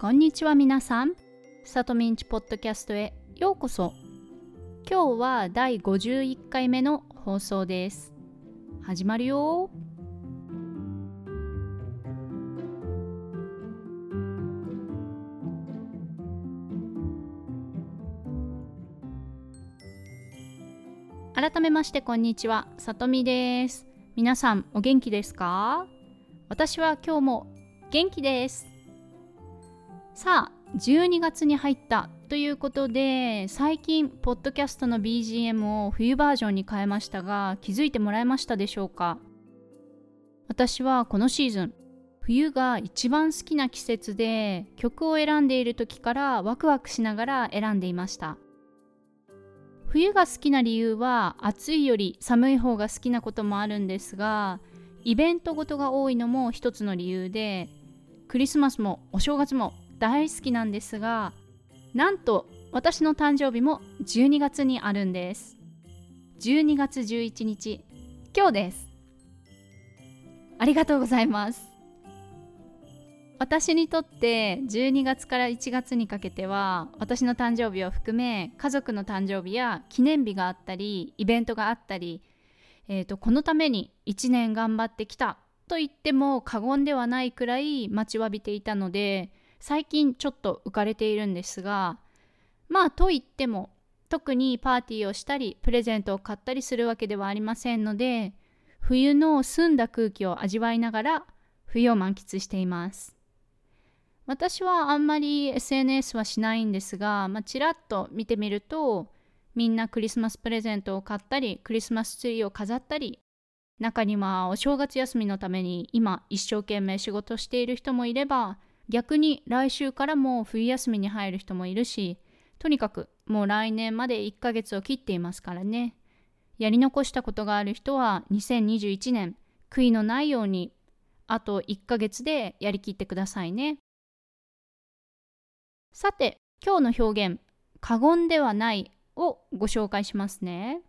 こんにちは皆さん。さとみんちポッドキャストへようこそ。今日は第51回目の放送です。始まるよ改めましてこんにちは、さとみです。皆さんお元気ですか？私は今日も元気です。さあ12月に入ったということで最近ポッドキャストの BGM を冬バージョンに変えましたが気づいてもらえましたでしょうか？私はこのシーズン冬が一番好きな季節で曲を選んでいる時からワクワクしながら選んでいました。冬が好きな理由は暑いより寒い方が好きなこともあるんですがイベントごとが多いのも一つの理由でクリスマスもお正月も大好きなんですがなんと私の誕生日も12月にあるんです。12月11日今日です。ありがとうございます。私にとって12月から1月にかけては私の誕生日を含め家族の誕生日や記念日があったりイベントがあったり、えーとこのために1年頑張ってきたと言っても過言ではないくらい待ちわびていたので最近ちょっと浮かれているんですがまあといっても特にパーティーをしたりプレゼントを買ったりするわけではありませんので冬の澄んだ空気を味わいながら冬を満喫しています。私はあんまり SNS はしないんですが、まあ、ちらっと見てみるとみんなクリスマスプレゼントを買ったりクリスマスツリーを飾ったり中にはお正月休みのために今一生懸命仕事している人もいれば逆に来週からもう冬休みに入る人もいるしとにかくもう来年まで1ヶ月を切っていますからね。やり残したことがある人は2021年悔いのないようにあと1ヶ月でやりきってくださいね。さて今日の表現過言ではないをご紹介しますね。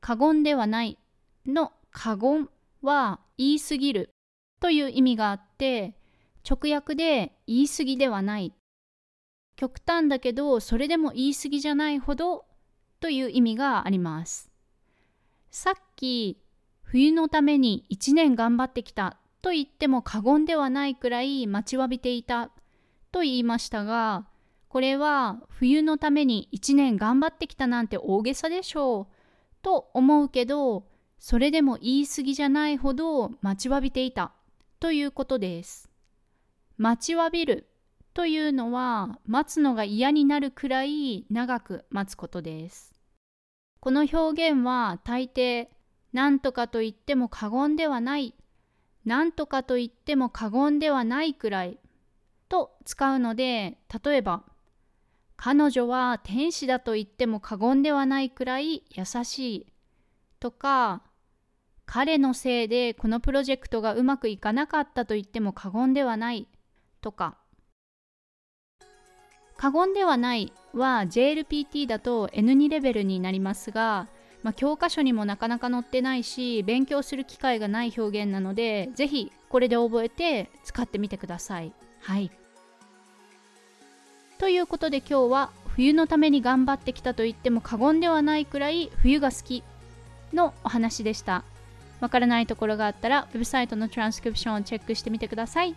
過言ではないの過言は言い過ぎるという意味があって直訳で言い過ぎではない。極端だけどそれでも言い過ぎじゃないほどという意味があります。さっき冬のために1年頑張ってきたと言っても過言ではないくらい待ちわびていたと言いましたがこれは冬のために1年頑張ってきたなんて大げさでしょうと思うけどそれでも言い過ぎじゃないほど待ちわびていたということです。待ちわびるというのは待つのが嫌になるくらい長く待つことです。この表現は大抵何とかと言っても過言ではない何とかと言っても過言ではないくらいと使うので例えば彼女は天使だと言っても過言ではないくらい優しいとか彼のせいでこのプロジェクトがうまくいかなかったと言っても過言ではないとか過言ではないは JLPT だと N2 レベルになりますが、まあ、教科書にもなかなか載ってないし勉強する機会がない表現なのでぜひこれで覚えて使ってみてください。はいということで今日は冬のために頑張ってきたと言っても過言ではないくらい冬が好きのお話でした。わからないところがあったらウェブサイトのトランスクリプションをチェックしてみてください。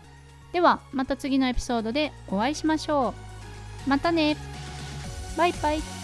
ではまた次のエピソードでお会いしましょう。またねバイバイ